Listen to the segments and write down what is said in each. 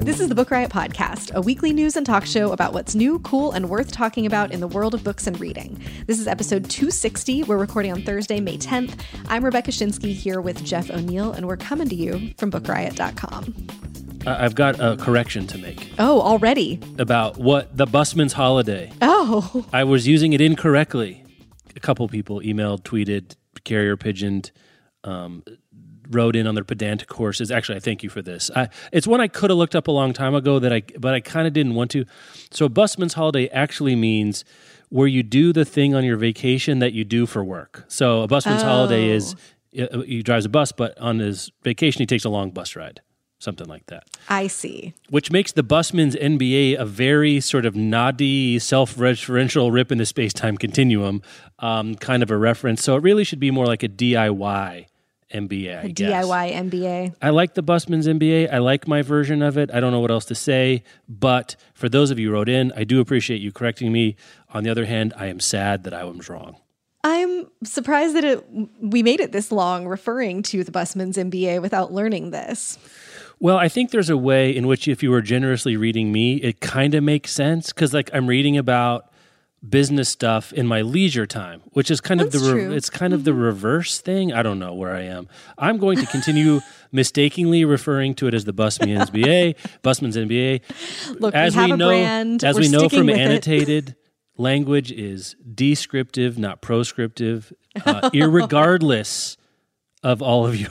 This is the Book Riot Podcast, a weekly news and talk show about what's new, cool, and worth talking about in the world of books and reading. This is episode 260. We're recording on Thursday, May 10th. I'm Rebecca Schinsky here with Jeff O'Neal, and we're coming to you from bookriot.com. Uh, I've got a correction to make Oh, already? about what the busman's holiday. Oh, I was using it incorrectly. A couple people emailed, tweeted, carrier pigeoned, um, wrote in on their pedantic courses. Actually, I thank you for this. I, it's one I could have looked up a long time ago that I, but I kind of didn't want to. So, busman's holiday actually means where you do the thing on your vacation that you do for work. So, a busman's holiday is uh, he drives a bus, but on his vacation he takes a long bus ride, something like that I see. which makes the Busman's NBA a very sort of naughty, self-referential rip in the space-time continuum, um, kind of a reference. So it really should be more like a DIY NBA. I. DIY MBA. I like the Busman's NBA. I like my version of it. I don't know what else to say. But for those of you who wrote in, I do appreciate you correcting me. On the other hand, I am sad that I was wrong. I'm surprised that it we made it this long referring to the Busman's MBA without learning this. Well, I think there's a way in which if you were generously reading me, it kind of makes sense because like I'm reading about business stuff in my leisure time, which is kind of the re- it's kind of the reverse thing. I don't know where I am. I'm going to continue mistakenly referring to it as the Busman's NBA, Busman's NBA. Look, As we have we a know, brand. as We're we know from annotated language is descriptive, not proscriptive, uh, irregardless of all of your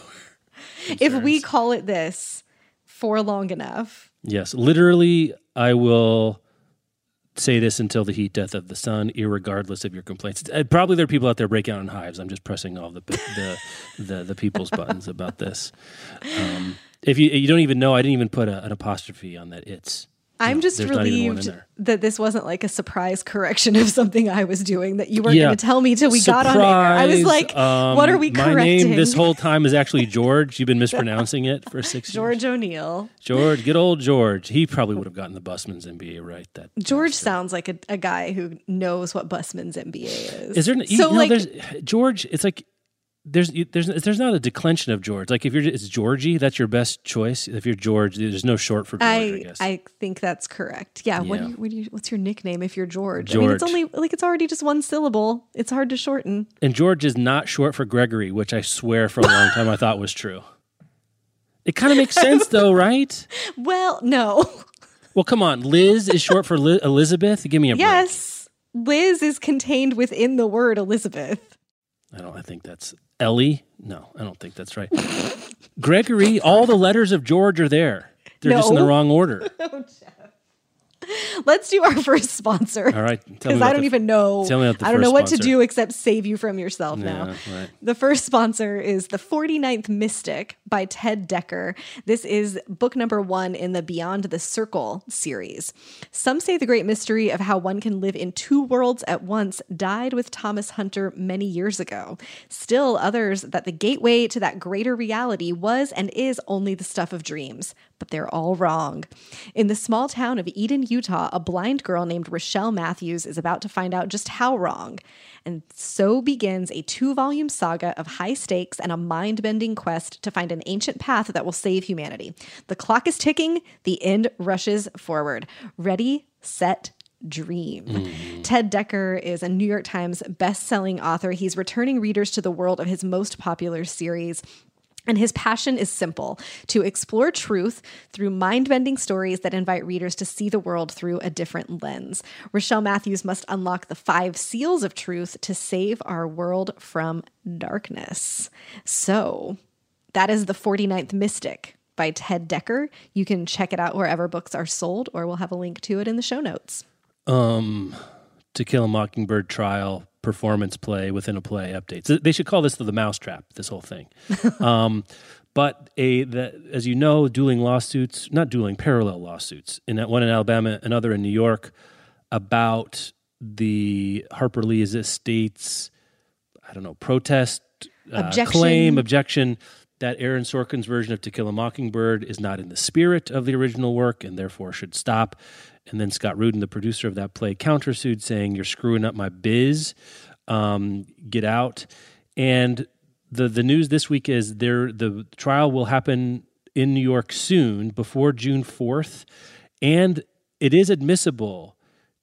If we call it this for long enough, Yes, literally, I will say this until the heat death of the sun, irregardless of your complaints. Uh, probably there are people out there breaking out in hives. I'm just pressing all the the the, the people's buttons about this. Um, if you you don't even know, I didn't even put a, an apostrophe on that. It's I'm No, just there's not even one in relieved that this wasn't like a surprise correction of something I was doing that you weren't Yeah. going to tell me till we got on air. I was like, Um, what are we correcting? my name this whole time is actually George. You've been mispronouncing it for six George. O'Neal. George, good old George. He probably would have gotten the Busman's MBA right. That George sounds like a, a guy who knows what Busman's MBA is. Is there you so know, like there's George? It's like there's there's there's not a declension of George. Like if you're it's Georgie, that's your best choice. If you're George, there's no short for George. I, I guess. I think that's correct. Yeah. What, do you, what do you, what's your nickname if you're George? I mean, it's only like it's already just one syllable. It's hard to shorten. and George is not short for Gregory, which I swear for a long time I thought was true. It kind of makes sense though, right? Well, no. Well, come on. Liz is short for Li- Elizabeth. Give me a break. yes. Liz is contained within the word Elizabeth. I don't. I think that's Ellie. No, I don't think that's right. Gregory. All the letters of George are there. They're just in the wrong order. Oh, Let's do our first sponsor. All right. Because I don't the- even know. tell me about the I don't know what to do except save you from yourself now. Right. The first sponsor is The 49th Mystic by Ted Dekker. This is book number one in the Beyond the Circle series. Some say the great mystery of how one can live in two worlds at once died with Thomas Hunter many years ago. Still, others that the gateway to that greater reality was and is only the stuff of dreams. But they're all wrong. In the small town of Eden, Utah, a blind girl named Rochelle Matthews is about to find out just how wrong. And so begins a two volume saga of high stakes and a mind bending quest to find an ancient path that will save humanity. The clock is ticking, the end rushes forward. Ready, set, dream. Mm. Ted Dekker is a New York Times best-selling author. He's returning readers to the world of his most popular series. And his passion is simple to explore truth through mind bending stories that invite readers to see the world through a different lens. Rochelle Matthews must unlock the five seals of truth to save our world from darkness. So, that is The 49th Mystic by Ted Dekker. You can check it out wherever books are sold, or we'll have a link to it in the show notes. Um, To Kill a Mockingbird trial performance play within a play updates. They should call this the, the mousetrap. This whole thing. um, but a the, as you know, dueling lawsuits, not dueling, parallel lawsuits. In that one in Alabama, another in New York, about the Harper Lee's estate's, I don't know, protest, uh, Objection. claim, objection that Aaron Sorkin's version of To Kill a Mockingbird is not in the spirit of the original work and therefore should stop. And then Scott Rudin, the producer of that play, countersued, saying, "You're screwing up my biz. Um, get out." And the the news this week is there the trial will happen in New York soon, before June fourth, and it is admissible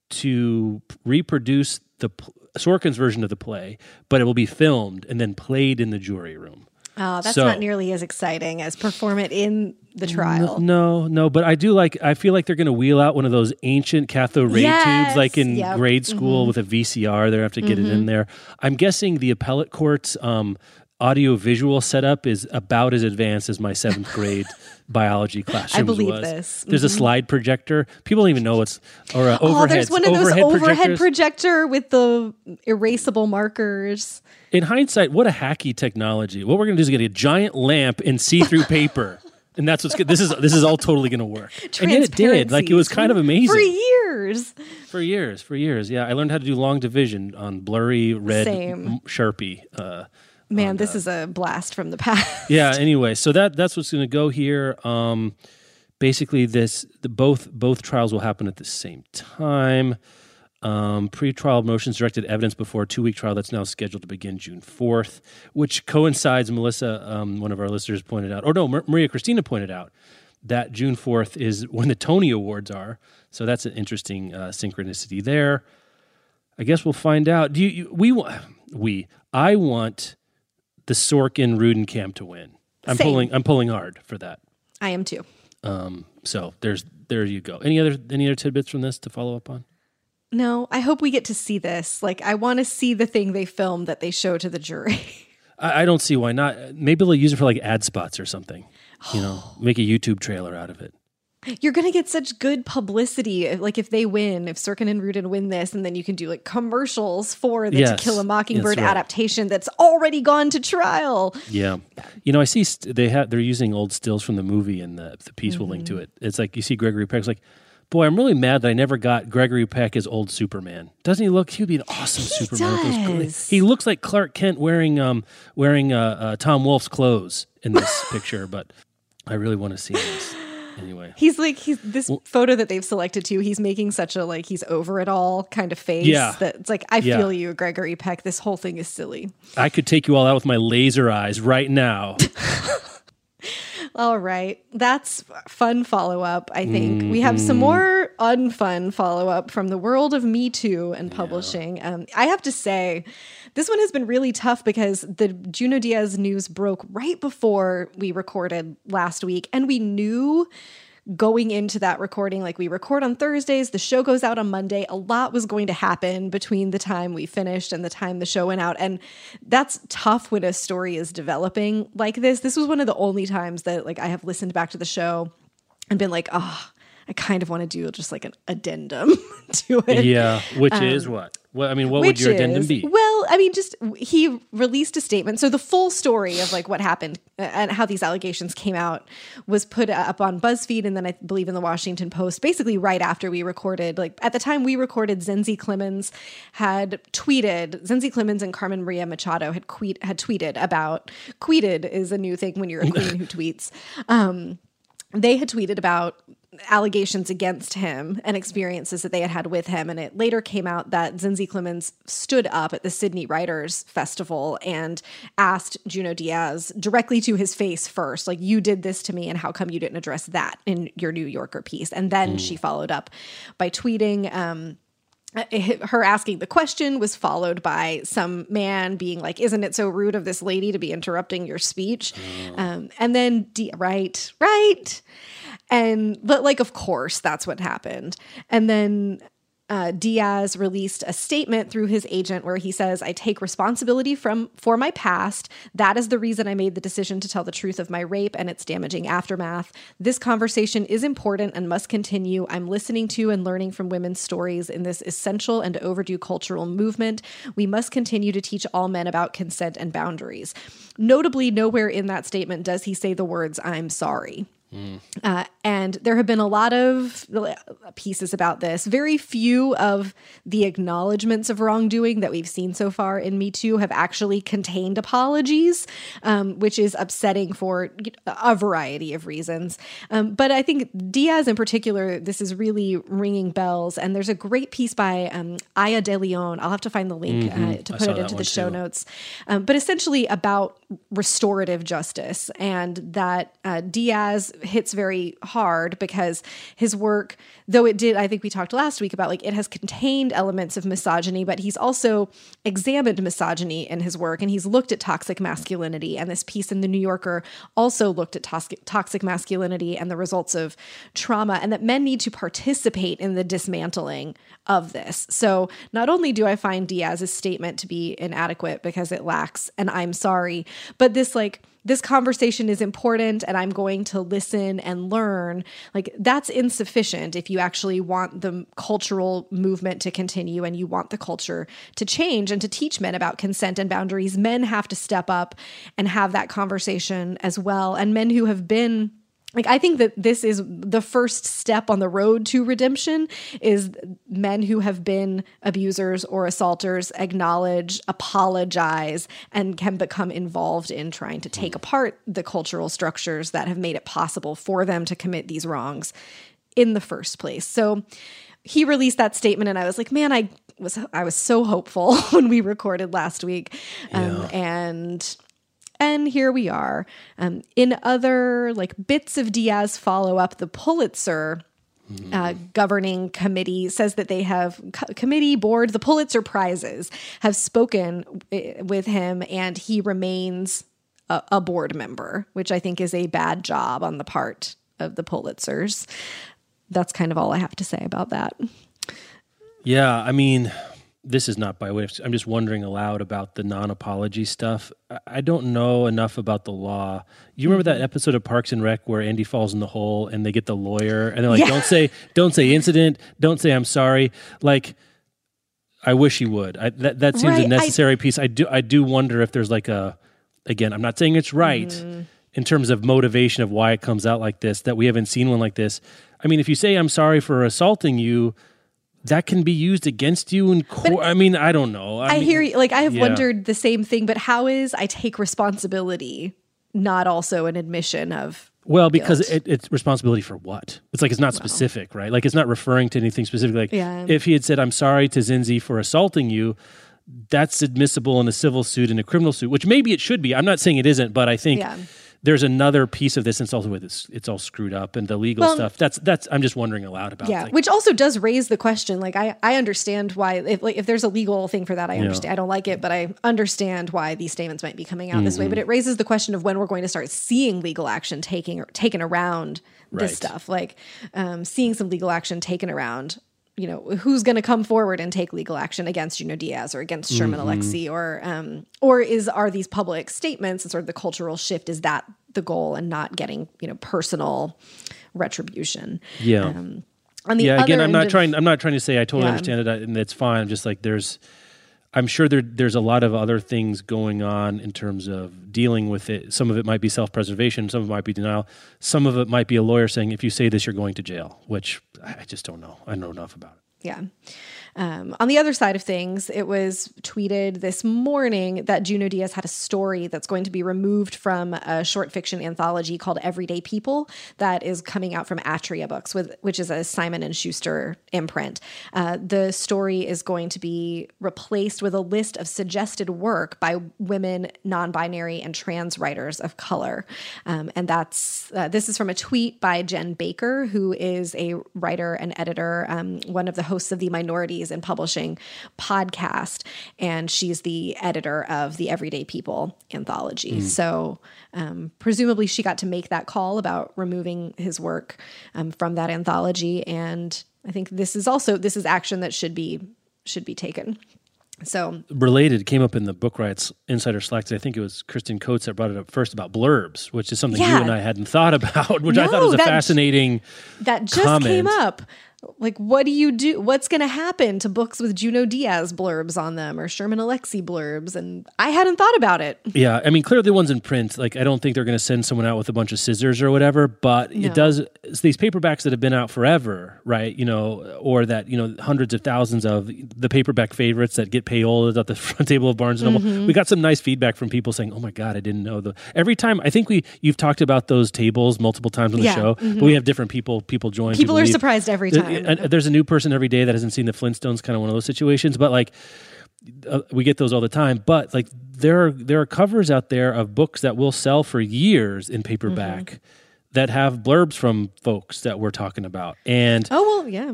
to reproduce the Sorkin's version of the play, but it will be filmed and then played in the jury room. Oh, that's So- not nearly as exciting as perform it in the trial. No, no, but I do like. I feel like they're going to wheel out one of those ancient cathode ray Yes, tubes, like in yep. Mm-hmm. grade school with a VCR. They're going to have to get it in there. I'm guessing the appellate court's um, audio visual setup is about as advanced as my seventh grade biology classroom believe was. this. There's a slide projector. People don't even know what's or a Oh, there's one of those overhead overhead projector with the erasable markers. in hindsight, what a hacky technology. What we're going to do is get a giant lamp and see-through paper. And that's what's good. This is this is all totally going to work. And yet it did. Like it was kind of amazing. for years. For years, for years, yeah. I learned how to do long division on blurry red Same. Sharpie. Uh, Man, this is a blast from the past. yeah. Anyway, so that that's what's going to go here. Um, basically, this the both both trials will happen at the same time. Um, pre-trial motions directed evidence before a two-week trial that's now scheduled to begin June fourth, which coincides. Melissa, um, one of our listeners, pointed out, or no, Mar- Maria Christina pointed out that June fourth is when the Tony Awards are. So that's an interesting uh, synchronicity there. I guess we'll find out. Do you, you we we I want the Sorkin Rudin camp to win. I'm Same. pulling I'm pulling hard for that. I am too. Um, so there's there you go. Any other any other tidbits from this to follow up on? No, I hope we get to see this. Like, I want to see the thing they filmed that they show to the jury. I, I don't see why not. Maybe they'll use it for like ad spots or something. You know, make a YouTube trailer out of it. You're going to get such good publicity. Like, if they win, if Sorkin and Rudin win this, and then you can do like commercials for the Yes, To Kill a Mockingbird that's right. adaptation that's already gone to trial. Yeah, you know, I see st- they have they're using old stills from the movie, and the the piece will link to it. It's like you see Gregory Peck's like, boy, I'm really mad that I never got Gregory Peck as old Superman. Doesn't he look? He would be an awesome Superman. with does. He looks like Clark Kent wearing um wearing uh, uh, Tom Wolfe's clothes in this picture, but I really want to see this anyway. He's like he's this photo that they've selected too. He's making such a like he's over it all kind of face. Yeah. that it's like I Yeah. feel you, Gregory Peck. This whole thing is silly. I could take you all out with my laser eyes right now. All right. That's fun follow up, I think. We have Mm-hmm. some more unfun follow up from the world of Me Too and publishing. Um, I have to say, this one has been really tough because the Junot Diaz news broke right before we recorded last week, and we knew going into that recording like we record on Thursdays the show goes out on Monday a lot was going to happen between the time we finished and the time the show went out and that's tough when a story is developing like this. This was one of the only times that like I have listened back to the show and been like oh I kind of want to do just like an addendum to it yeah, which is what? Well, I mean, what would Um, your addendum is- be? Well, I mean, just he released a statement. So the full story of like what happened uh, and how these allegations came out was put up on BuzzFeed and then I believe in the Washington Post. Basically, right after we recorded, like at the time we recorded, Zinzi Clemmons had tweeted. Zinzi Clemmons and Carmen Maria Machado had tweet had tweeted about. Tweeted is a new thing when you're a queen who tweets. Um, they had tweeted about allegations against him and experiences that they had had with him. And it later came out that Zinzi Clemmons stood up at the Sydney Writers Festival and asked Junot Diaz directly to his face first, like, you did this to me, and how come you didn't address that in your New Yorker piece? And then she followed up by tweeting, um, her asking the question was followed by some man being like, "Isn't it so rude of this lady to be interrupting your speech?" Um, and then, D- right, right, and but like, of course, that's what happened. And then uh, Diaz released a statement through his agent where he says, "I take responsibility from for my past. That is the reason I made the decision to tell the truth of my rape and its damaging aftermath. This conversation is important and must continue. I'm listening to and learning from women's stories in this essential and overdue cultural movement. We must continue to teach all men about consent and boundaries." Notably, nowhere in that statement does he say the words "I'm sorry." Uh, and there have been a lot of pieces about this. Very few of the acknowledgments of wrongdoing that we've seen so far in Me Too have actually contained apologies, um, which is upsetting for a variety of reasons. Um, but I think Diaz in particular, this is really ringing bells. And there's a great piece by um, Aya De Leon. I'll have to find the link uh, Mm-hmm. to put it into the show too. notes. Um, but essentially about restorative justice and that uh, Diaz hits very hard because his work, though it did, I think we talked last week about like it has contained elements of misogyny, but he's also examined misogyny in his work and he's looked at toxic masculinity. And this piece in the New Yorker also looked at toxic, toxic masculinity and the results of trauma, and that men need to participate in the dismantling of this. So not only do I find Diaz's statement to be inadequate because it lacks an I'm sorry, but this like, this conversation is important and I'm going to listen and learn. Like, that's insufficient if you actually want the cultural movement to continue and you want the culture to change and to teach men about consent and boundaries. Men have to step up and have that conversation as well. And men who have been like i think that this is the first step on the road to redemption is men who have been abusers or assaulters acknowledge apologize and can become involved in trying to take apart the cultural structures that have made it possible for them to commit these wrongs in the first place. So he released that statement and i was like man i was i was so hopeful when we recorded last week. Um, yeah. and and here we are. Um, in other like bits of Diaz follow up, the Pulitzer uh, governing committee says that they have co- committee board the Pulitzer prizes have spoken w- with him, and he remains a, a board member, which I think is a bad job on the part of the Pulitzers. That's kind of all I have to say about that. Yeah, I mean, this is not by way of i'm just wondering aloud about the non-apology stuff. I don't know enough about the law. You remember that episode of parks and rec where andy falls in the hole and they get the lawyer and they're like yeah. don't say don't say incident. Don't say i'm sorry. Like i wish he would. I, that, that seems right. a necessary I, piece. I do i do wonder if there's like a again i'm not saying it's right mm. in terms of motivation of why it comes out like this that we haven't seen one like this. I mean if you say i'm sorry for assaulting you that can be used against you in court. I mean, I don't know. I, I mean, hear you. Like, I have yeah. wondered the same thing, but how is I take responsibility not also an admission of. Well, because it, it's responsibility for what? It's like it's not specific, right? Like it's not referring to anything specific. Like yeah. if he had said, "I'm sorry to Zinzi for assaulting you," that's admissible in a civil suit and a criminal suit, which maybe it should be. I'm not saying it isn't, but I think yeah there's another piece of this, and it's also with it's, it's all screwed up and the legal well, stuff. That's that's I'm just wondering aloud about. Yeah, like, which also does raise the question. Like I I understand why if like if there's a legal thing for that, I understand. Yeah. I don't like it, but I understand why these statements might be coming out mm-hmm. this way. But it raises the question of when we're going to start seeing legal action taking taken around this right. stuff, like um, seeing some legal action taken around you know who's going to come forward and take legal action against Junot Diaz or against Sherman mm-hmm. Alexie or um, or is are these public statements and sort of the cultural shift is that the goal and not getting you know personal retribution yeah um, on the yeah again i'm not of, trying i'm not trying to say i totally yeah. understand it and it's fine i'm just like there's i'm sure there there's a lot of other things going on in terms of dealing with it. Some of it might be self-preservation some of it might be denial some of it might be a lawyer saying if you say this you're going to jail which i just don't know. I don't know enough about it. Yeah um, on the other side of things, it was tweeted this morning that Junot Diaz had a story that's going to be removed from a short fiction anthology called Everyday People that is coming out from Atria Books, with, which is a Simon and Schuster imprint. Uh, the story is going to be replaced with a list of suggested work by women, non-binary, and trans writers of color. Um, and that's uh, this is from a tweet by Jen Baker, who is a writer and editor, um, one of the hosts of the Minorities in Publishing podcast, and she's the editor of the Everyday People anthology. So, um, presumably, she got to make that call about removing his work um, from that anthology, and I think this is also this is action that should be should be taken. So related came up in the Book Riot insider slack i think it was kristen coates that brought it up first about blurbs which is something Yeah. you and i hadn't thought about which i thought was a that- fascinating that just comment. came up. Like, what do you do? What's going to happen to books with Junot Diaz blurbs on them or Sherman Alexie blurbs? And I hadn't thought about it. Yeah, I mean, clearly the ones in print, like I don't think they're going to send someone out with a bunch of scissors or whatever, but No. it does. It's these paperbacks that have been out forever, right? You know, or that you know hundreds of thousands of the paperback favorites that get payolas at the front table of Barnes and Noble. Mm-hmm. We got some nice feedback from people saying, "Oh my god, I didn't know the." Every time, I think we you've talked about those tables multiple times on the Yeah, mm-hmm. show, but we have different people. People join. People are leave. surprised every time. And there's a new person every day that hasn't seen the Flintstones, kind of one of those situations. But like, uh, we get those all the time. But like, there are there are covers out there of books that will sell for years in paperback Mm-hmm. that have blurbs from folks that we're talking about. And Oh, well, yeah.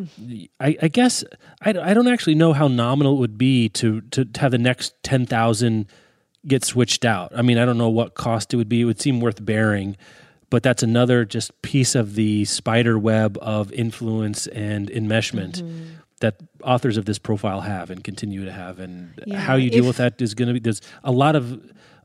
I, I guess I, I don't actually know how nominal it would be to to, to have the next ten thousand get switched out. I mean, I don't know what cost it would be. It would seem worth bearing, but that's another just piece of the spider web of influence and enmeshment Mm-hmm. that authors of this profile have and continue to have. And Yeah, how you deal if- with that is going to be there's a lot of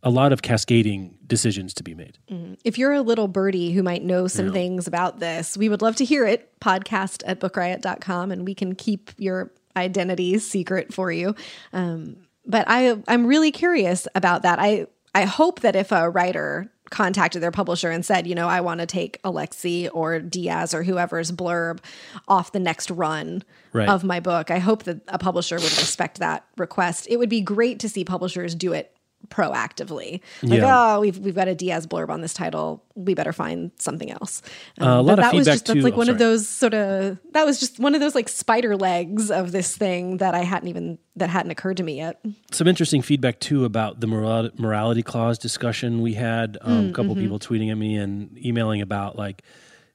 a lot of cascading decisions to be made. If you're a little birdie who might know some things about this, we would love to hear it. Podcast at bookriot.com, and we can keep your identities secret for you. Um, but I, I'm really curious about that. I, I hope that if a writer contacted their publisher and said, you know, I want to take Alexie or Diaz or whoever's blurb off the next run Right. of my book, I hope that a publisher would respect that request. It would be great to see publishers do it proactively. Like, Yeah. oh, we've we've got a Diaz blurb on this title. We better find something else. Uh, a lot but of that was feedback just that's too- like oh, one of those sort of that was just one of those like spider legs of this thing that I hadn't even that hadn't occurred to me yet. some interesting feedback too about the moral- morality clause discussion we had. Um, a couple people tweeting at me and emailing about like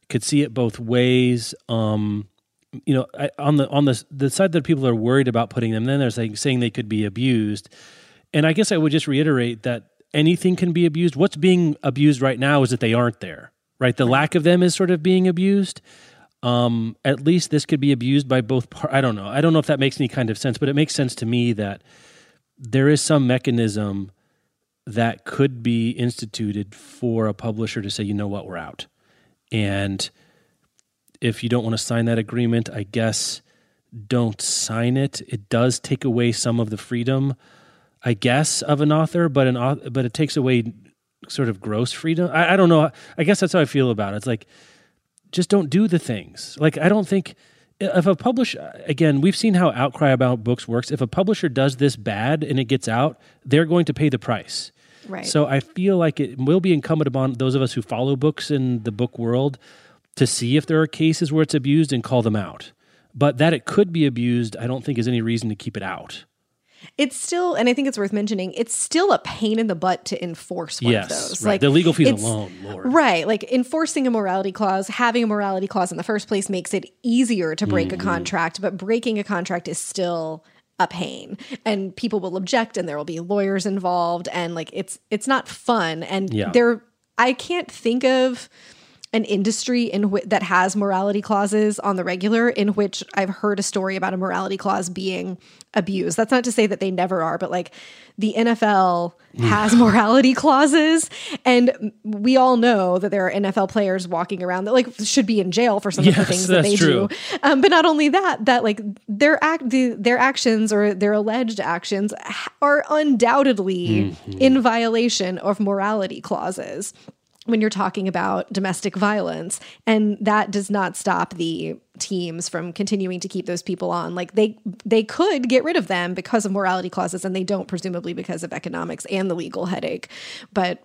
could see it both ways. Um, you know, I, on the on the the side that people are worried about putting them, then they're saying saying they could be abused. And I guess I would just reiterate that anything can be abused. What's being abused right now is that they aren't there. Right, the lack of them is sort of being abused um, at least this could be abused by both par- I don't know. I don't know if that makes any kind of sense, but it makes sense to me that there is some mechanism that could be instituted for a publisher to say, you know what, we're out. And if you don't want to sign that agreement, I guess don't sign it. It does take away some of the freedom, I guess, of an author, but an author, but it takes away sort of gross freedom. I, I don't know. I guess that's how I feel about it. It's like just don't do the things. Like I don't think if a publisher again, we've seen how outcry about books works. If a publisher does this bad and it gets out, they're going to pay the price. Right. So I feel like it will be incumbent upon those of us who follow books in the book world to see if there are cases where it's abused and call them out. But that it could be abused, I don't think is any reason to keep it out. It's still, and I think it's worth mentioning, it's still a pain in the butt to enforce one yes, of those. right. the legal fees alone, Lord. Right. Like enforcing a morality clause, having a morality clause in the first place makes it easier to break Mm-hmm. a contract, but breaking a contract is still a pain and people will object and there will be lawyers involved and like it's it's not fun and Yeah. there I can't think of an industry in whi that has morality clauses on the regular in which I've heard a story about a morality clause being abused. That's not to say that they never are, but like the NFL has morality clauses and we all know that there are NFL players walking around that like should be in jail for some of the things that they true. do. Um, but not only that, that like their act, the, their actions or their alleged actions are undoubtedly in violation of morality clauses when you're talking about domestic violence and that does not stop the teams from continuing to keep those people on. Like they they could get rid of them because of morality clauses and they don't presumably because of economics and the legal headache. But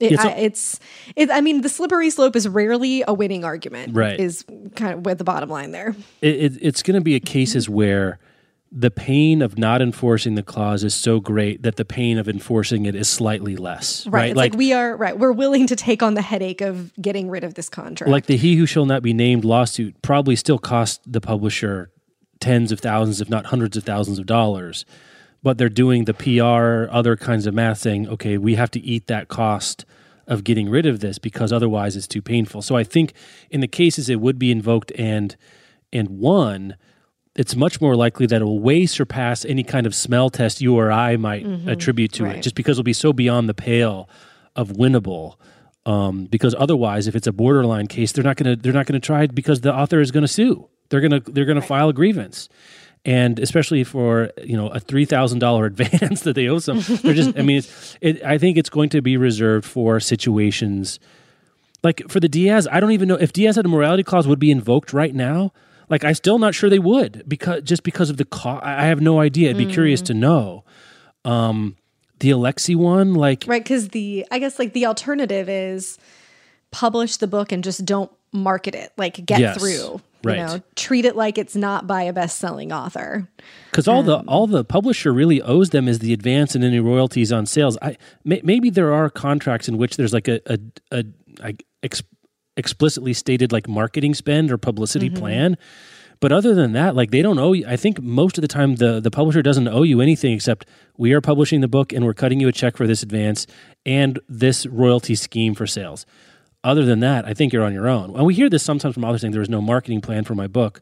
it, Yeah, so- I, it's it, i mean the slippery slope is rarely a winning argument Right. is kind of with the bottom line there. It, it, it's going to be a cases where the pain of not enforcing the clause is so great that the pain of enforcing it is slightly less, right, right? It's like, we are right we're willing to take on the headache of getting rid of this contract like the he who shall not be named lawsuit probably still cost the publisher tens of thousands, if not hundreds of thousands of dollars. But they're doing the PR, other kinds of math, saying, okay, we have to eat that cost of getting rid of this because otherwise it's too painful. So I think in the cases it would be invoked and and won, it's much more likely that it will way surpass any kind of smell test you or I might mm-hmm. attribute to right. it, just because it'll be so beyond the pale of winnable. Um, because otherwise, if it's a borderline case, they're not gonna they're not gonna try it because the author is gonna sue. They're gonna they're gonna right. file a grievance, and especially for you know a three thousand dollar advance that they owe some, they're just. I mean, it's, it, I think it's going to be reserved for situations like for the Diaz. I don't even know if Diaz had a morality clause would be invoked right now like I'm still not sure they would because just because of the cost. I have no idea. I'd be mm. curious to know. Um, the Alexie one, like right, because the I guess like the alternative is publish the book and just don't market it. Like get yes, through. Right. You know, treat it like it's not by a best-selling author. Because all um, the all the publisher really owes them is the advance and any royalties on sales. I may, maybe there are contracts in which there's like a a, a, a ex, explicitly stated like marketing spend or publicity mm-hmm. plan. But other than that, like they don't owe you. I think most of the time the the publisher doesn't owe you anything except we are publishing the book and we're cutting you a check for this advance and this royalty scheme for sales. Other than that, I think you're on your own. And we hear this sometimes from authors saying there is no marketing plan for my book.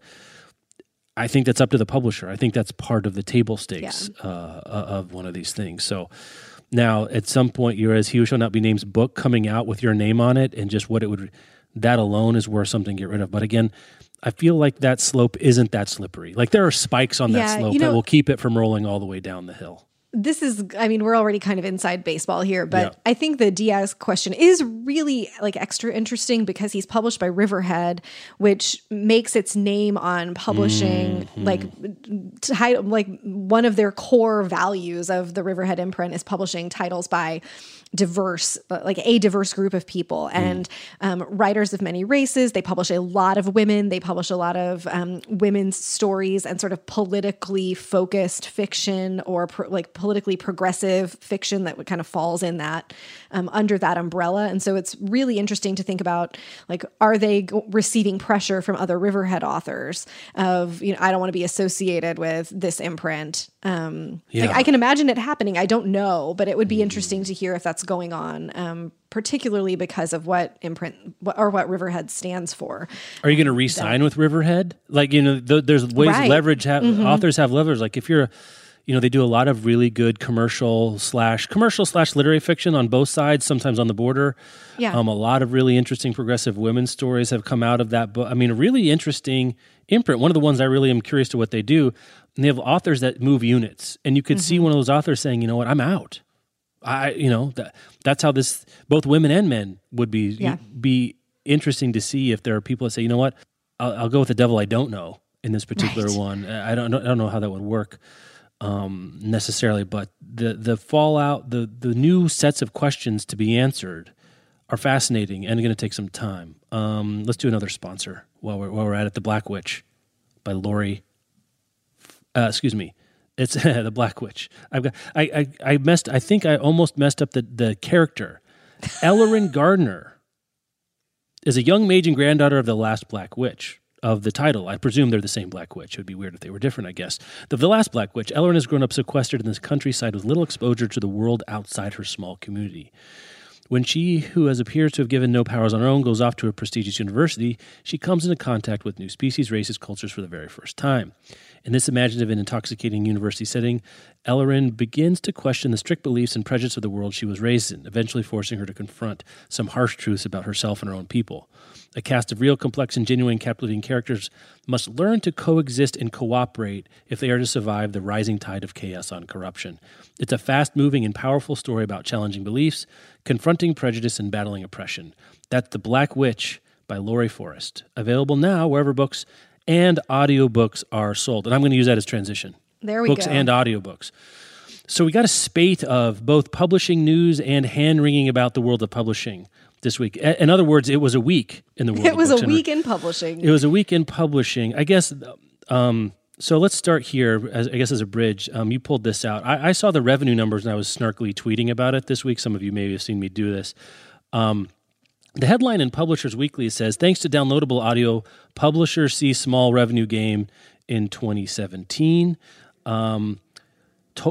I think that's up to the publisher. I think that's part of the table stakes yeah. uh, of one of these things. So now, at some point, you're as he who shall not be name's book coming out with your name on it and just what it would that alone is worth something to get rid of. But again, I feel like that slope isn't that slippery. Like there are spikes on yeah, that slope you know, that will keep it from rolling all the way down the hill this is i mean we're already kind of inside baseball here but yeah. i think the diaz question is really like extra interesting because he's published by riverhead which makes its name on publishing mm-hmm. like t- like one of their core values of the riverhead imprint is publishing titles by diverse, like a diverse group of people hmm. and um, writers of many races. They publish a lot of women. They publish a lot of um, women's stories and sort of politically focused fiction or pro- like politically progressive fiction that kind of falls in that um, under that umbrella. And so it's really interesting to think about like, are they g- receiving pressure from other Riverhead authors of, you know, I don't want to be associated with this imprint. Um, yeah. like I can imagine it happening. I don't know, but it would be mm-hmm. interesting to hear if that's going on. Um, particularly because of what imprint or what Riverhead stands for. Are you going to re-sign with Riverhead? Like you know, th- there's ways right. leverage. Have, mm-hmm. Authors have leverage. Like if you're you know they do a lot of really good commercial slash commercial slash literary fiction on both sides sometimes on the border yeah um, a lot of really interesting progressive women's stories have come out of that book i mean a really interesting imprint one of the ones i really am curious to what they do and they have authors that move units and you could mm-hmm. see one of those authors saying you know what i'm out i you know that that's how this both women and men would be yeah. be interesting to see if there are people that say you know what i'll, I'll go with the devil i don't know in this particular right. one i don't i don't know how that would work um, necessarily, but the the fallout, the the new sets of questions to be answered are fascinating and going to take some time. Um, let's do another sponsor while we're while we're at it. The Black Witch by Laurie. Uh, excuse me. It's the Black Witch. I've got. I, I I messed. I think I almost messed up the the character. Elloren Gardner is a young mage and granddaughter of the last Black Witch of the title. I presume they're the same Black Witch. It would be weird if they were different, I guess. The, the last Black Witch, Elloren has grown up sequestered in this countryside with little exposure to the world outside her small community. When she, who has appears to have given no powers on her own, goes off to a prestigious university, she comes into contact with new species, races, cultures for the very first time. In this imaginative and intoxicating university setting, Elloren begins to question the strict beliefs and prejudice of the world she was raised in, eventually forcing her to confront some harsh truths about herself and her own people. A cast of real, complex, and genuine captivating characters must learn to coexist and cooperate if they are to survive the rising tide of chaos on corruption. It's a fast moving and powerful story about challenging beliefs, confronting prejudice, and battling oppression. That's The Black Witch by Laurie Forest. Available now wherever books and audiobooks are sold. And I'm going to use that as transition. There we go. books go. and audiobooks. So we got a spate of both publishing news and hand wringing about the world of publishing this week. In other words, it was a week in the world. It was a week in publishing. It was a week in publishing. I guess. Um, so let's start here. As, I guess as a bridge, um, you pulled this out. I, I, saw the revenue numbers and I was snarkily tweeting about it this week. Some of you may have seen me do this. Um, the headline in Publishers Weekly says, "Thanks to downloadable audio, publishers see small revenue gain in 2017. Um,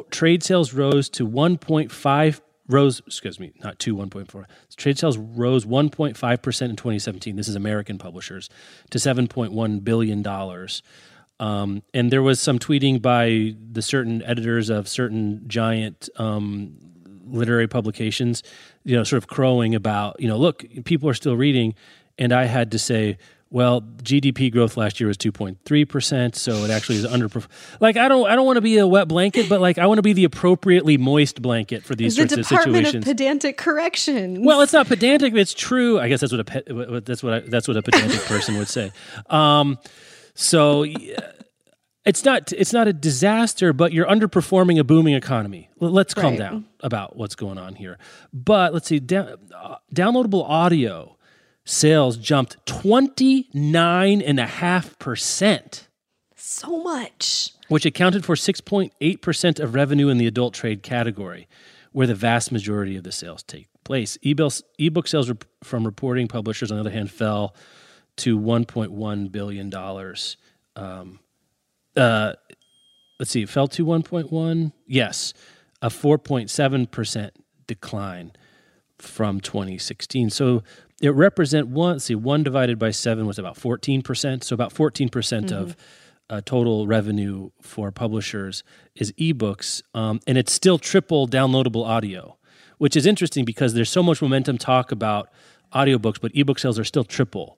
trade sales rose to 1.5 rose excuse me not to 1.4 trade sales rose 1.5% in 2017 this is american publishers to 7.1 billion dollars. Um, and there was some tweeting by the certain editors of certain giant um, literary publications you know sort of crowing about you know look people are still reading and i had to say well, GDP growth last year was 2.3%, so it actually is under like I don't I don't want to be a wet blanket, but like I want to be the appropriately moist blanket for these the sorts of Department situations. Of pedantic corrections. Well, it's not pedantic, it's true. I guess that's what a that's what I, that's what a pedantic person would say. Um, so yeah, it's not it's not a disaster, but you're underperforming a booming economy. Let's calm Right. down about what's going on here. But let's see, da- uh, downloadable audio sales jumped 29.5%, so much. which accounted for 6.8% of revenue in the adult trade category, where the vast majority of the sales take place. Ebook, ebook sales from reporting publishers, on the other hand, fell to $1.1 billion. Um, uh, let's see, it fell to 1.1? Yes, a 4.7% decline from 2016. So it represent one. Let's see, one divided by seven was about 14 percent. So about 14 percent of uh, total revenue for publishers is ebooks, um, and it's still triple downloadable audio, which is interesting because there's so much momentum talk about audiobooks, but ebook sales are still triple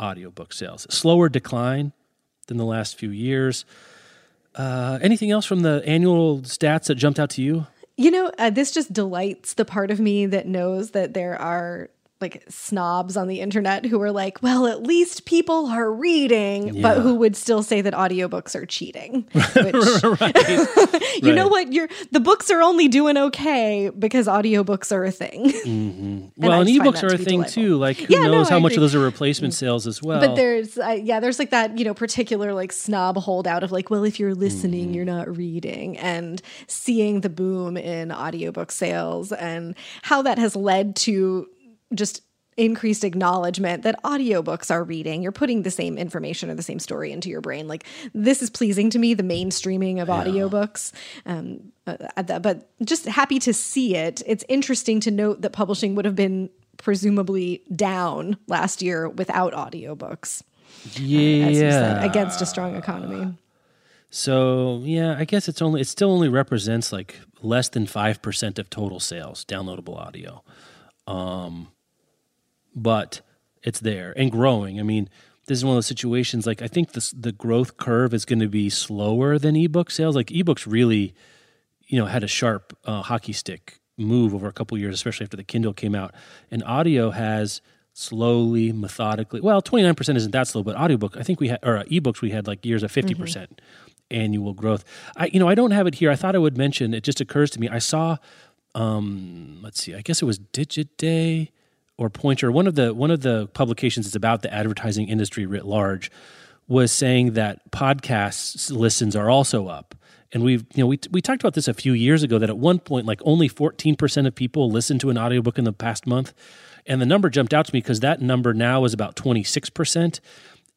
audiobook sales. Slower decline than the last few years. Uh, anything else from the annual stats that jumped out to you? You know, uh, this just delights the part of me that knows that there are like snobs on the internet who are like, well, at least people are reading, but who would still say that audiobooks are cheating. Which, you know what? You're the books are only doing okay because audiobooks are a thing. Well, I and find ebooks are a thing delightful. too. Like, who Yeah, no, knows I how much of those are replacement sales as well? But there's, uh, yeah, there's like that, you know, particular like snob holdout of like, well, if you're listening, Mm-hmm. you're not reading, and seeing the boom in audiobook sales and how that has led to just increased acknowledgement that audiobooks are reading. You're putting the same information or the same story into your brain. Like, this is pleasing to me, the mainstreaming of audiobooks. Um, uh, uh, but just happy to see it. It's interesting to note that publishing would have been presumably down last year without audiobooks yeah. as you said, against a strong economy. so yeah, I guess it's only it still only represents like less than five percent of total sales downloadable audio, um, but it's there and growing. I mean, this is one of those situations. Like I think this the growth curve is going to be slower than ebook sales. Like ebooks really, you know, had a sharp uh, hockey stick move over a couple years, especially after the Kindle came out. And audio has slowly, methodically. Well, twenty nine percent isn't that slow, but audiobook, I think we had, or uh, ebooks, we had like years of 50 percent annual growth. I, you know, I don't have it here. I thought I would mention. It just occurs to me. I saw, um, let's see, I guess it was Digiday or Poynter, one of the one of the publications that's about the advertising industry writ large, was saying that podcasts listens are also up. And we've, you know, we, we talked about this a few years ago that at one point, like only 14% of people listened to an audiobook in the past month. And the number jumped out to me because that number now is about 26%.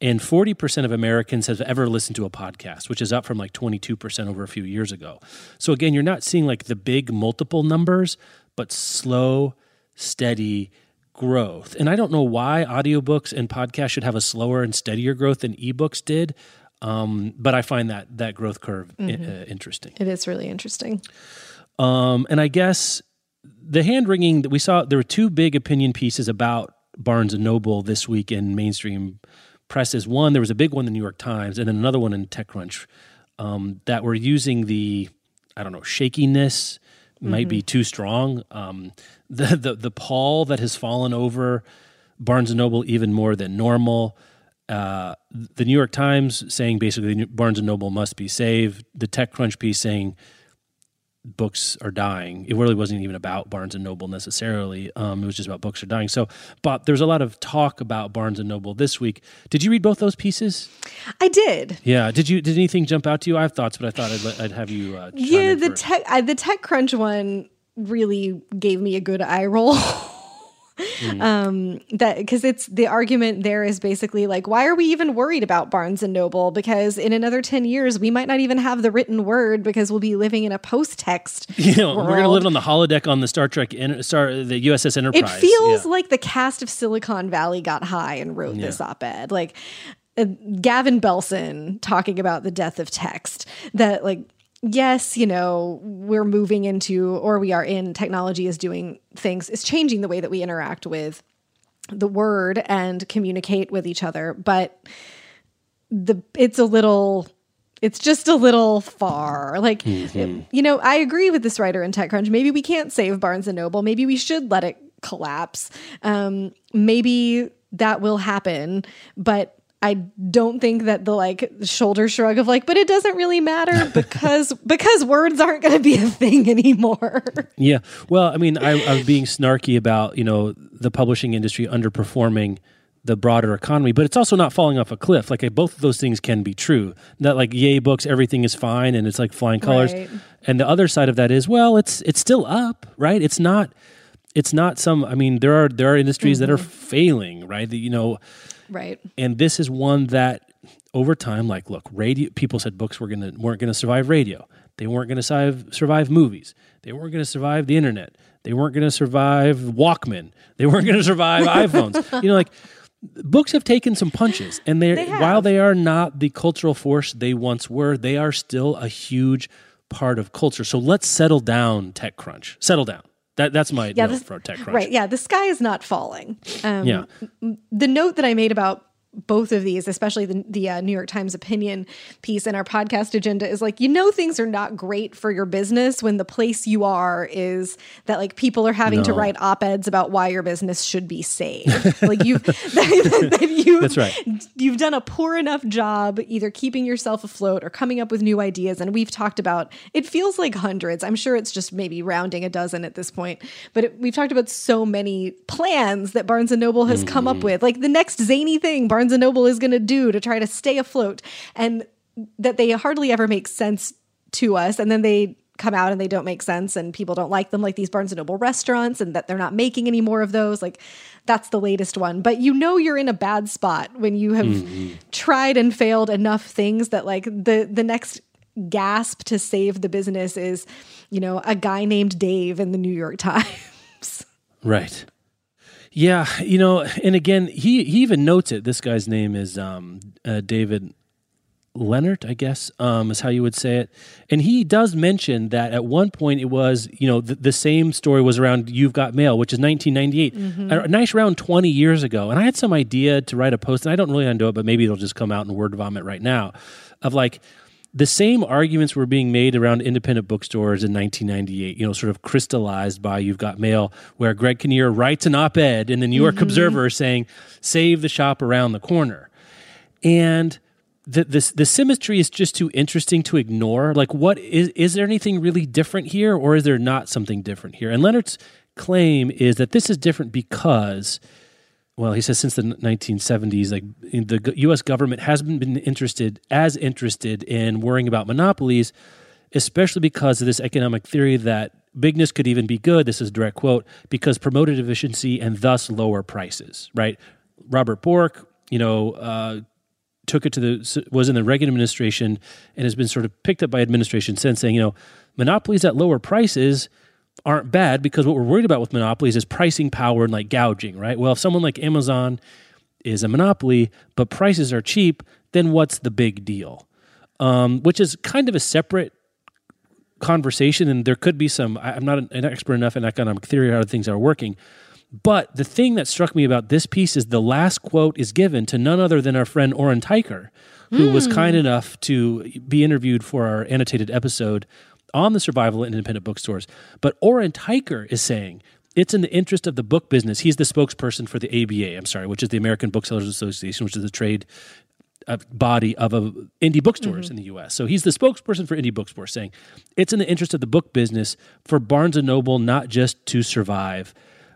And 40% of Americans have ever listened to a podcast, which is up from like 22% over a few years ago. So again, you're not seeing like the big multiple numbers, but slow, steady growth. And I don't know why audiobooks and podcasts should have a slower and steadier growth than ebooks did. Um, but I find that that growth curve i- uh, interesting. It is really interesting. Um, and I guess the hand wringing that we saw, there were two big opinion pieces about Barnes and Noble this week in mainstream presses. One, there was a big one in the New York Times, and then another one in TechCrunch um, that were using the, I don't know, shakiness might be too strong. Um, the, the the pall that has fallen over Barnes and Noble even more than normal. Uh, the New York Times saying basically Barnes and Noble must be saved. The TechCrunch piece saying books are dying. It really wasn't even about Barnes and Noble necessarily. Um, it was just about books are dying. So, but there's a lot of talk about Barnes and Noble this week. Did you read both those pieces? I did. Yeah. Did you? Did anything jump out to you? I have thoughts, but I thought I'd, let- I'd have you. Uh, Yeah, the tech I, the TechCrunch one really gave me a good eye roll. um that because it's the argument there is basically like why are we even worried about barnes and noble? Because in another 10 years we might not even have the written word because we'll be living in a post-text You know, we're going to live on the holodeck on the Star Trek, en- Star, the USS Enterprise. it feels Yeah. like the cast of silicon valley got high and wrote this op-ed. Like uh, gavin belson talking about the death of text that like yes you know we're moving into or we are in technology is doing things is changing the way that we interact with the word and communicate with each other. But the it's a little it's just a little far. Like Mm-hmm. you know i agree with this writer in techcrunch. Maybe we can't save barnes and noble. Maybe we should let it collapse. Um maybe that will happen. But I don't think that the like shoulder shrug of like, but it doesn't really matter because because words aren't going to be a thing anymore. Yeah. Well, I mean, I, I was being snarky about, you know, the publishing industry underperforming the broader economy, but it's also not falling off a cliff. Like both of those things can be true. Not like yay books, everything is fine and it's like flying colors. Right. And the other side of that is, well, it's it's still up, right? It's not it's not some I mean, there are there are industries that are mm-hmm. failing, right? That you know, right. and this is one that over time like look radio people said books were gonna weren't gonna survive radio. They weren't gonna survive survive movies. They weren't gonna survive the internet. They weren't gonna survive walkman. They weren't gonna survive iphones. You know like books have taken some punches and they're They while they are not the cultural force they once were they are still a huge part of culture. So let's settle down techcrunch. Settle down that, that's my Yeah, note this- for techcrunch Right. Yeah. The sky is not falling. Um, Yeah. The note that I made about both of these, especially the, the uh, New York Times opinion piece in our podcast agenda, is like, you know, things are not great for your business when the place you are is that like people are having to write op eds about why your business should be saved. like you've, that, that you, That's right. You've done a poor enough job either keeping yourself afloat or coming up with new ideas. And we've talked about it feels like hundreds. I'm sure it's just maybe rounding a dozen at this point. But it, we've talked about so many plans that Barnes and Noble has come Mm-hmm. up with, like the next zany thing Barnes and Noble is going to do to try to stay afloat, and that they hardly ever make sense to us. And then they come out and they don't make sense and people don't like them like these Barnes and Noble restaurants and that they're not making any more of those like that's the latest one but you know you're in a bad spot when you have mm-hmm. tried and failed enough things that like the the next gasp to save the business is you know a guy named Dave in the New York Times Right. Yeah, you know, and again, he he even notes it. This guy's name is um, uh, David Leonhardt, I guess, um, is how you would say it. And he does mention that at one point it was, you know, the, the same story was around You've Got Mail, which is 1998, a, a nice round 20 years ago. And I had some idea to write a post, and I don't really want to do it, but maybe it'll just come out in word vomit right now, of like the same arguments were being made around independent bookstores in 1998, you know, sort of crystallized by You've Got Mail, where Greg Kinnear writes an op ed in the New York mm-hmm. Observer saying, save the shop around the corner. And the, this, the symmetry is just too interesting to ignore. Like, what is, is there anything really different here, or is there not something different here? And Leonhardt's claim is that this is different because well, he says since the 1970s, like the U.S. government hasn't been interested as interested in worrying about monopolies, especially because of this economic theory that bigness could even be good. This is direct quote because promoted efficiency and thus lower prices. Right? Robert Bork, you know, uh, took it to the was in the Reagan administration and has been sort of picked up by administration since, saying, you know, monopolies at lower prices aren't bad because what we're worried about with monopolies is pricing power and like gouging, right? Well, if someone like Amazon is a monopoly, but prices are cheap, then what's the big deal? Um, which is kind of a separate conversation, and there could be some. I'm not an expert enough in economic theory how things are working, but the thing that struck me about this piece is the last quote is given to none other than our friend Oren Teicher, who was kind enough to be interviewed for our annotated episode on the survival of independent bookstores. But Oren Teicher is saying it's in the interest of the book business. He's the spokesperson for the ABA, I'm sorry, which is the American Booksellers Association, which is the trade uh, body of uh, indie bookstores in the U.S. So he's the spokesperson for indie bookstores, saying it's in the interest of the book business for Barnes and Noble not just to survive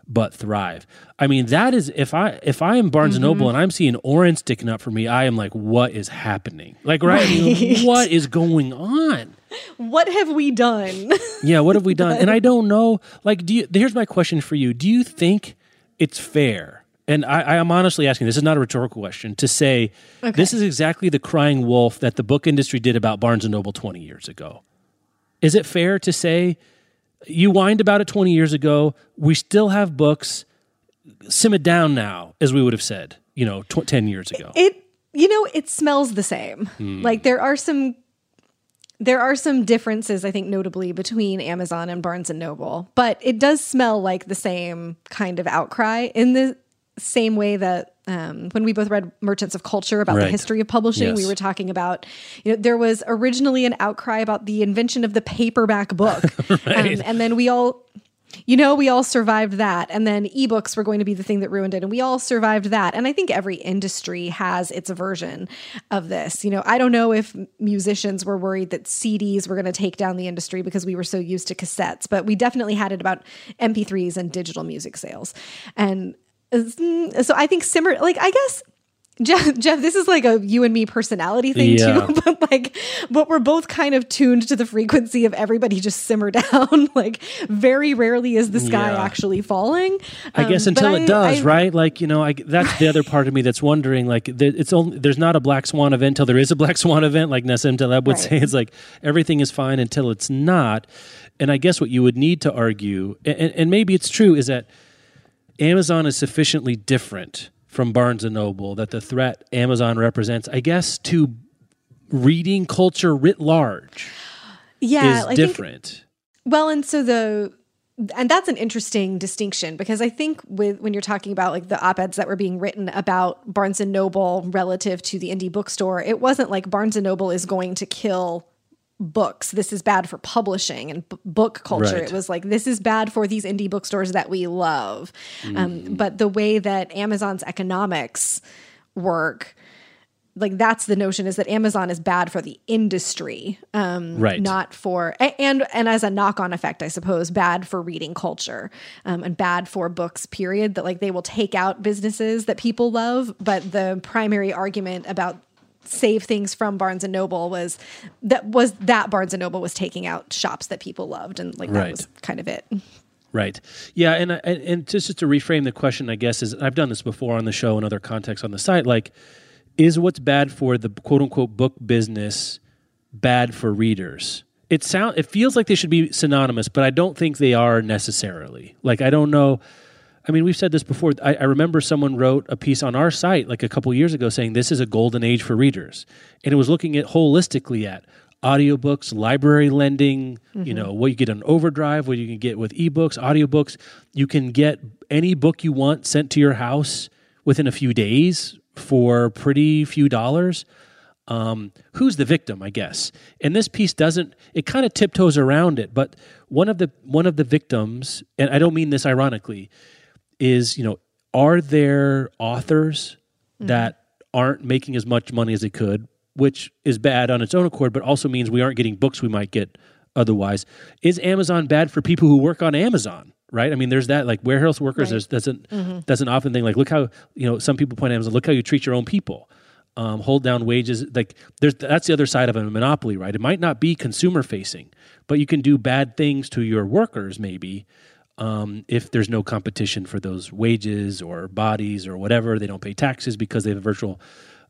but thrive. I mean, that is if I if I am Barnes and Noble and I'm seeing Oren sticking up for me, I am like, what is happening? Like, right? I mean, Right. what is going on? What have we done Yeah, what have we done? And I don't know. Like, do you? Here's my question for you: Do you think it's fair, and I, I am honestly asking this is not a rhetorical question to say this is exactly the crying wolf that the book industry did about Barnes and Noble 20 years ago. Is it fair to say you whined about it 20 years ago? We still have books. Simmer down now, as we would have said, you know, tw- 10 years ago. It you know, it smells the same. Hmm. Like there are some there are some differences I think notably between Amazon and Barnes and Noble, but it does smell like the same kind of outcry in the same way that um, when we both read Merchants of Culture about the history of publishing, we were talking about, you know, there was originally an outcry about the invention of the paperback book. um, and then we all, you know, we all survived that. And then ebooks were going to be the thing that ruined it. And we all survived that. And I think every industry has its version of this. You know, I don't know if musicians were worried that CDs were going to take down the industry because we were so used to cassettes, but we definitely had it about MP3s and digital music sales. And uh, so I think Simmer, like, I guess. Jeff, Jeff, this is like a you and me personality thing Yeah. too, but like, but we're both kind of tuned to the frequency of everybody just simmer down. like, very rarely is the sky Yeah. actually falling. I guess Um, until it I- does, I- right? Like you know, I, that's the other part of me that's wondering. Like, there, it's only there's not a black swan event until there is a black swan event. Like Nassim Taleb would Right. say, it's like everything is fine until it's not. And I guess what you would need to argue, and, and maybe it's true, is that Amazon is sufficiently different from Barnes and Noble that the threat Amazon represents, I guess, to reading culture writ large Yeah, is I think different. Well, and so the and that's an interesting distinction because I think with when you're talking about like the op-eds that were being written about Barnes and Noble relative to the indie bookstore, it wasn't like Barnes and Noble is going to kill books. This is bad for publishing and b- book culture. Right. It was like this is bad for these indie bookstores that we love. Mm-hmm. Um, but the way that Amazon's economics work like that's the notion is that Amazon is bad for the industry, um, Right. Not for and and as a knock on effect, I suppose, bad for reading culture um, and bad for books. Period. That like they will take out businesses that people love, but the primary argument about save things from Barnes and Noble was that was that Barnes and Noble was taking out shops that people loved, and like that Right. was kind of it. Right. Yeah, and I- and, and just, just to reframe the question, I guess is I've done this before on the show and other contexts on the site. Like, is what's bad for the quote unquote book business bad for readers? It sound it feels like they should be synonymous, but I don't think they are necessarily. Like, I don't know. I mean, we've said this before. I, I remember someone wrote a piece on our site like a couple years ago saying this is a golden age for readers, and it was looking at holistically at audiobooks, library lending, you know, what you get on Overdrive, what you can get with ebooks, audiobooks. You can get any book you want sent to your house within a few days for pretty few dollars um, who's the victim, I guess. And this piece doesn't. It kind of tiptoes around it, but one of the one of the victims, and I don't mean this ironically, is you know, are there authors that aren't making as much money as they could, which is bad on its own accord, but also means we aren't getting books we might get otherwise. Is Amazon bad for people who work on Amazon? Right. I mean, there's that like warehouse workers. Right. There's that's an that's an often thing. Like, look how you know some people point at Amazon. Look how you treat your own people um, hold down wages. Like there's that's the other side of a monopoly, right? It might not be consumer facing, but you can do bad things to your workers maybe um, if there's no competition for those wages or bodies or whatever. They don't pay taxes because they have a virtual.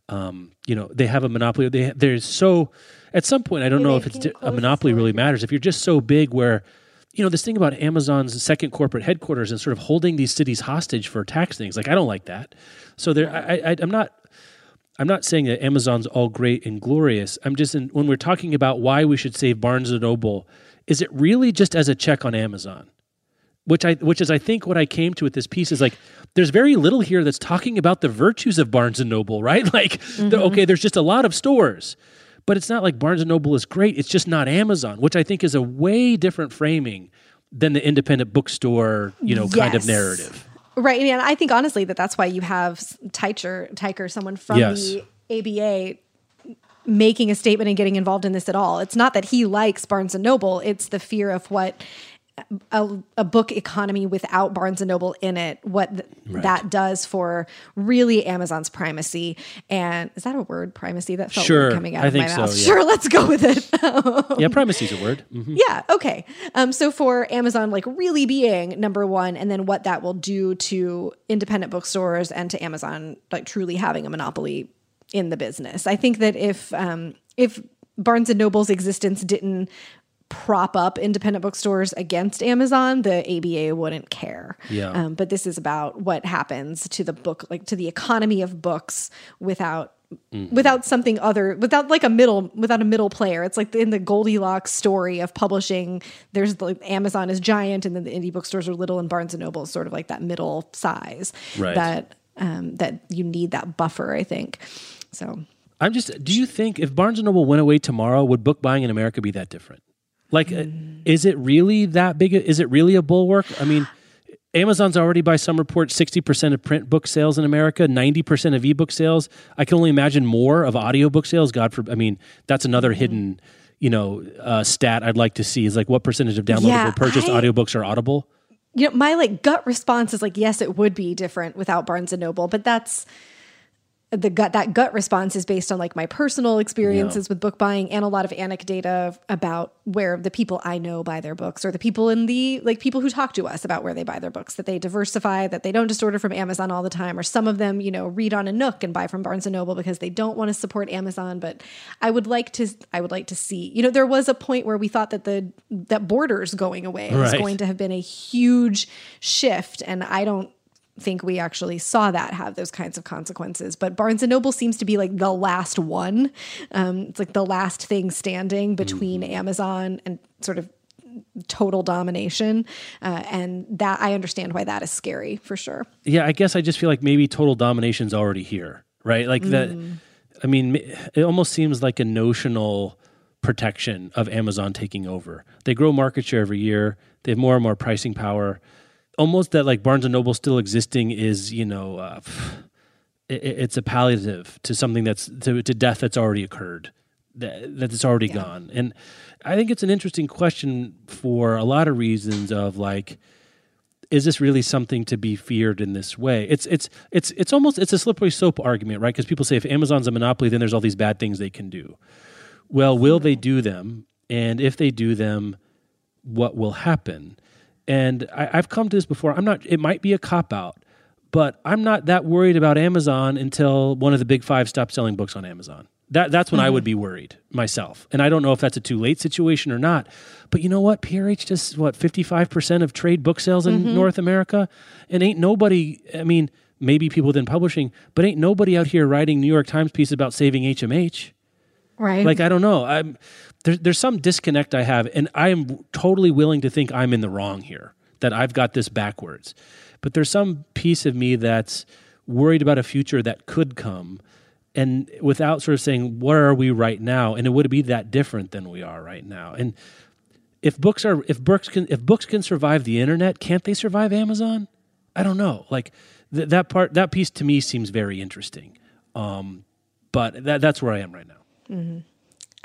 Um, you know, they have a monopoly. They there's so at some point I don't know if it's a monopoly really matters. If you're just so big where you know this thing about Amazon's second corporate headquarters and sort of holding these cities hostage for tax things. Like I don't like that. So there, I, I, I'm not. I'm not saying that Amazon's all great and glorious. I'm just in, when we're talking about why we should save Barnes and Noble, is it really just as a check on Amazon? Which I which is I think what I came to with this piece is like there's very little here that's talking about the virtues of Barnes and Noble, right? Like the- mm-hmm. okay, there's just a lot of stores. But it's not like Barnes and Noble is great. It's just not Amazon, which I think is a way different framing than the independent bookstore, you know, kind of narrative. Right. And I think honestly that that's why you have Teicher, Teicher, someone from Yes. the ABA making a statement and getting involved in this at all. It's not that he likes Barnes and Noble, it's the fear of what a, a book economy without Barnes and Noble in it, what th- that does for really Amazon's primacy. And is that a word, primacy? That felt Sure, coming out I of my so, mouth. yeah. Sure, let's go with it. yeah, primacy is a word. Mhm. Yeah. Okay. Um, so for Amazon, like really being number one, and then what that will do to independent bookstores and to Amazon, like truly having a monopoly in the business. I think that if um, if Barnes and Noble's existence didn't prop up independent bookstores against Amazon, the ABA wouldn't care. Yeah. Um, but this is about what happens to the book, like to the economy of books without without something other without like a middle without a middle player it's like in the goldilocks story of publishing there's like amazon is giant and then the indie bookstores are little and barnes and noble is sort of like that middle size Right. that um, that you need that buffer i think so I'm just. Do you think if Barnes and Noble went away tomorrow, would book buying in America be that different? Like, uh, is it really that big? a- Is it really a bulwark? I mean, Amazon's already, by some reports, sixty percent of print book sales in America, ninety percent of ebook sales. I can only imagine more of audiobook sales. God for. I mean, that's another hidden, you know, uh, stat I'd like to see. Is like what percentage of downloadable Yeah, purchased I- audiobooks are audible? you know my like gut response is like yes it would be different without barnes and noble but that's the gut that gut response is based on like my personal experiences with book buying and a lot of anecdata about where the people I know buy their books or the people in the like people who talk to us about where they buy their books that they diversify that they don't just order from Amazon all the time or some of them you know read on a Nook and buy from Barnes and Noble because they don't want to support Amazon. But I would like to I would like to see you know there was a point where we thought that the that borders going away was going to have been a huge shift. And I don't think we actually saw that have those kinds of consequences. But Barnes and Noble seems to be like the last one. Um, it's like the last thing standing between Amazon and sort of total domination. Uh, and that I understand why that is scary for sure. yeah, I guess I just feel like maybe total domination's already here, right? Like that. I mean, it almost seems like a notional protection of Amazon taking over. They grow market share every year. They have more and more pricing power. Almost that like Barnes and Noble still existing is, you know, uh, it, it's a palliative to something that's to, to death that's already occurred, that that's already gone. And I think it's an interesting question for a lot of reasons of like is this really something to be feared in this way? It's it's it's it's almost it's a slippery slope argument, right? Because people say if Amazon's a monopoly, then there's all these bad things they can do. Well, will they do them? And if they do them, what will happen? And I, I've come to this before. I'm not. It might be a cop out, but I'm not that worried about Amazon until one of the big five stops selling books on Amazon. That that's when I would mm-hmm. be worried myself. And I don't know if that's a too late situation or not. But you know what? PRH does what 55% of trade book sales in mm-hmm. North America, and ain't nobody. I mean, maybe people within publishing, but ain't nobody out here writing New York Times pieces about saving HMH Right. like I don't know. I'm there's there's some disconnect I have, and I am totally willing to think I'm in the wrong here. That I've got this backwards, but there's some piece of me that's worried about a future that could come, and without sort of saying where are we right now, and it would be that different than we are right now. And if books are if books can if books can survive the internet, can't they survive Amazon? I don't know. Like th- that part that piece to me seems very interesting. Um, but that that's where I am right now.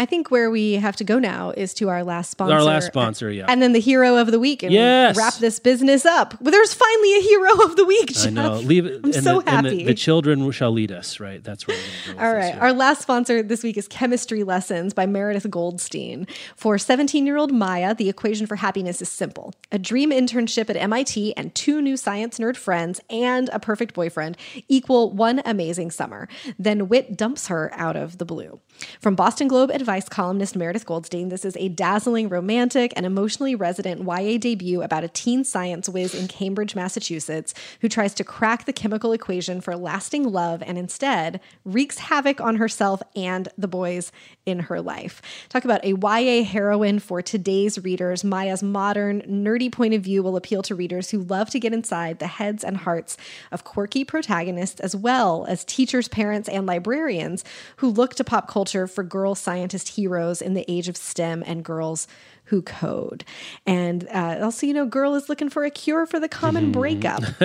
I think where we have to go now is to our last sponsor. Our last sponsor, yeah. And then the hero of the week and Yes. wrap this business up. Well, there's finally a hero of the week, Jeff. I know. Leave it. I'm and so the, happy. the, the children shall lead us. Right. That's where. We're All right. Our last sponsor this week is Chemistry Lessons by Meredith Goldstein. For 17 year old Maya, the equation for happiness is simple a dream internship at MIT and two new science nerd friends and a perfect boyfriend equal one amazing summer. Then Wit dumps her out of the blue. From Boston Globe advice columnist Meredith Goldstein, this is a dazzling, romantic, and emotionally resonant YA debut about a teen science whiz in Cambridge, Massachusetts, who tries to crack the chemical equation for lasting love and instead wreaks havoc on herself and the boys in her life. Talk about a YA heroine for today's readers. Maya's modern, nerdy point of view will appeal to readers who love to get inside the heads and hearts of quirky protagonists, as well as teachers, parents, and librarians who look to pop culture for girl scientists scientist heroes in the age of STEM and girls who code. And uh, also, you know, girl is looking for a cure for the common Mm-hmm. breakup.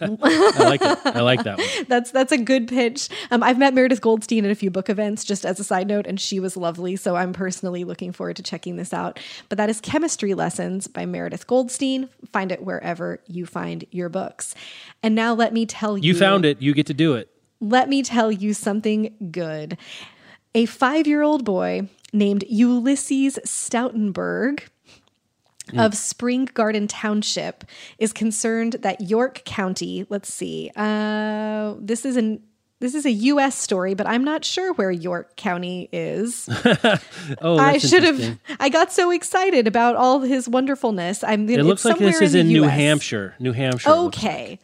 I like it. I like that one. that's that's a good pitch. Um, I've met Meredith Goldstein at a few book events, just as a side note, and she was lovely. So I'm personally looking forward to checking this out. But that is Chemistry Lessons by Meredith Goldstein. Find it wherever you find your books. And now let me tell you, You found it. You get to do it. let me tell you something good. A five year old boy named Ulysses Stoutenberg of Spring Garden Township is concerned that York County, let's see, uh, this is an this is a U.S. story, but I'm not sure where York County is. Oh, I should have. I got so excited about all his wonderfulness. I'm. It looks like this is in New Hampshire. New Hampshire. Okay. like.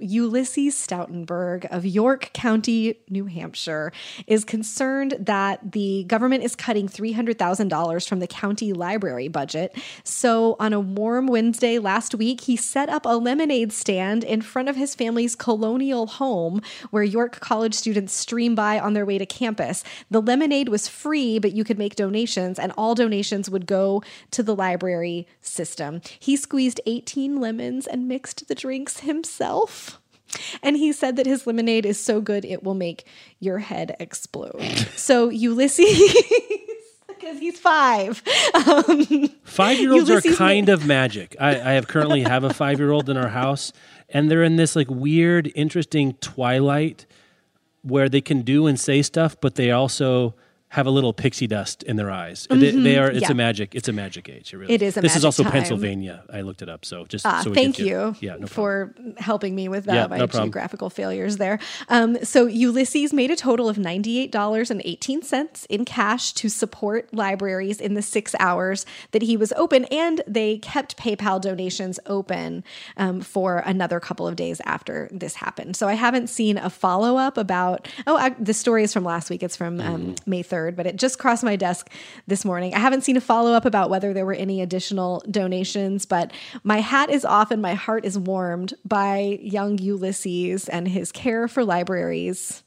Ulysses Stoutenberg of York County, New Hampshire, is concerned that the government is cutting $300,000 from the county library budget. So, on a warm Wednesday last week, he set up a lemonade stand in front of his family's colonial home where York College students stream by on their way to campus. The lemonade was free, but you could make donations, and all donations would go to the library system. He squeezed 18 lemons and mixed the drinks himself. And he said that his lemonade is so good it will make your head explode. So Ulysses, because he's five. Um, Five year olds are kind of magic. I, I have currently have a five year old in our house, and they're in this like weird, interesting twilight where they can do and say stuff, but they also have a little pixie dust in their eyes. They, they are. It's yeah. a magic. It's a magic age. It, really, It is a This is also time. Pennsylvania. I looked it up. So just Ah, so we thank you, Yeah, no for helping me with that, Yeah, my no geographical failures there. Um, so Ulysses made a total of $98.18 in cash to support libraries in the six hours that he was open, and they kept PayPal donations open um, for another couple of days after this happened. So I haven't seen a follow up about, oh, I, the story is from last week. It's from um, Mm. May 3rd, but it just crossed my desk this morning. I haven't seen a follow up about whether there were any additional donations, but my hat is off and my heart is warmed by young Ulysses and his care for libraries.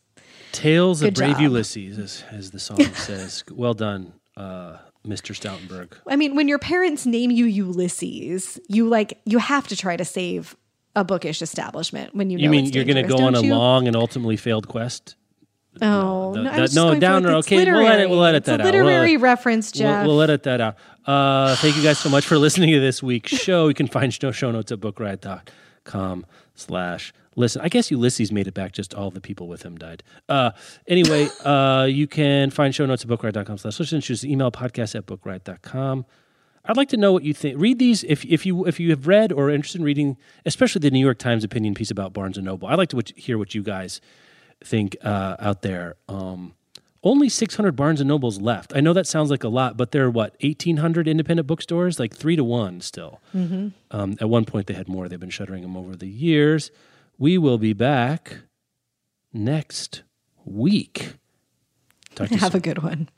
Tales of Brave job. Ulysses, as, as the song says. Well done, uh, Mr. Stoutenberg. I mean, when your parents name you Ulysses, you like you have to try to save a bookish establishment when you know You mean you're going to go on a you? long and ultimately failed quest? Oh No, no, that- no, downer, okay, we'll edit- we'll literary. edit that out. We'll literary reference, Jeff. We'll, we'll edit that out. Uh, thank you guys so much for listening to this week's show. You can find show, show notes at bookriot.com slash listen. I guess Ulysses made it back, just all the people with him died. Uh, anyway, uh, you can find show notes at bookriot.com slash listen. Just email podcast at bookriot.com. I'd like to know what you think. Read these if, if you if you have read or are interested in reading, especially the New York Times opinion piece about Barnes and Noble. I'd like to hear what you guys think uh, out there. Um, only 600 Barnes and Nobles left. I know that sounds like a lot, but there are what 1,800 independent bookstores, like three to one still. Um, at one point, they had more. They've been shuttering them over the years. We will be back next week. Talk to you Have soon. a good one.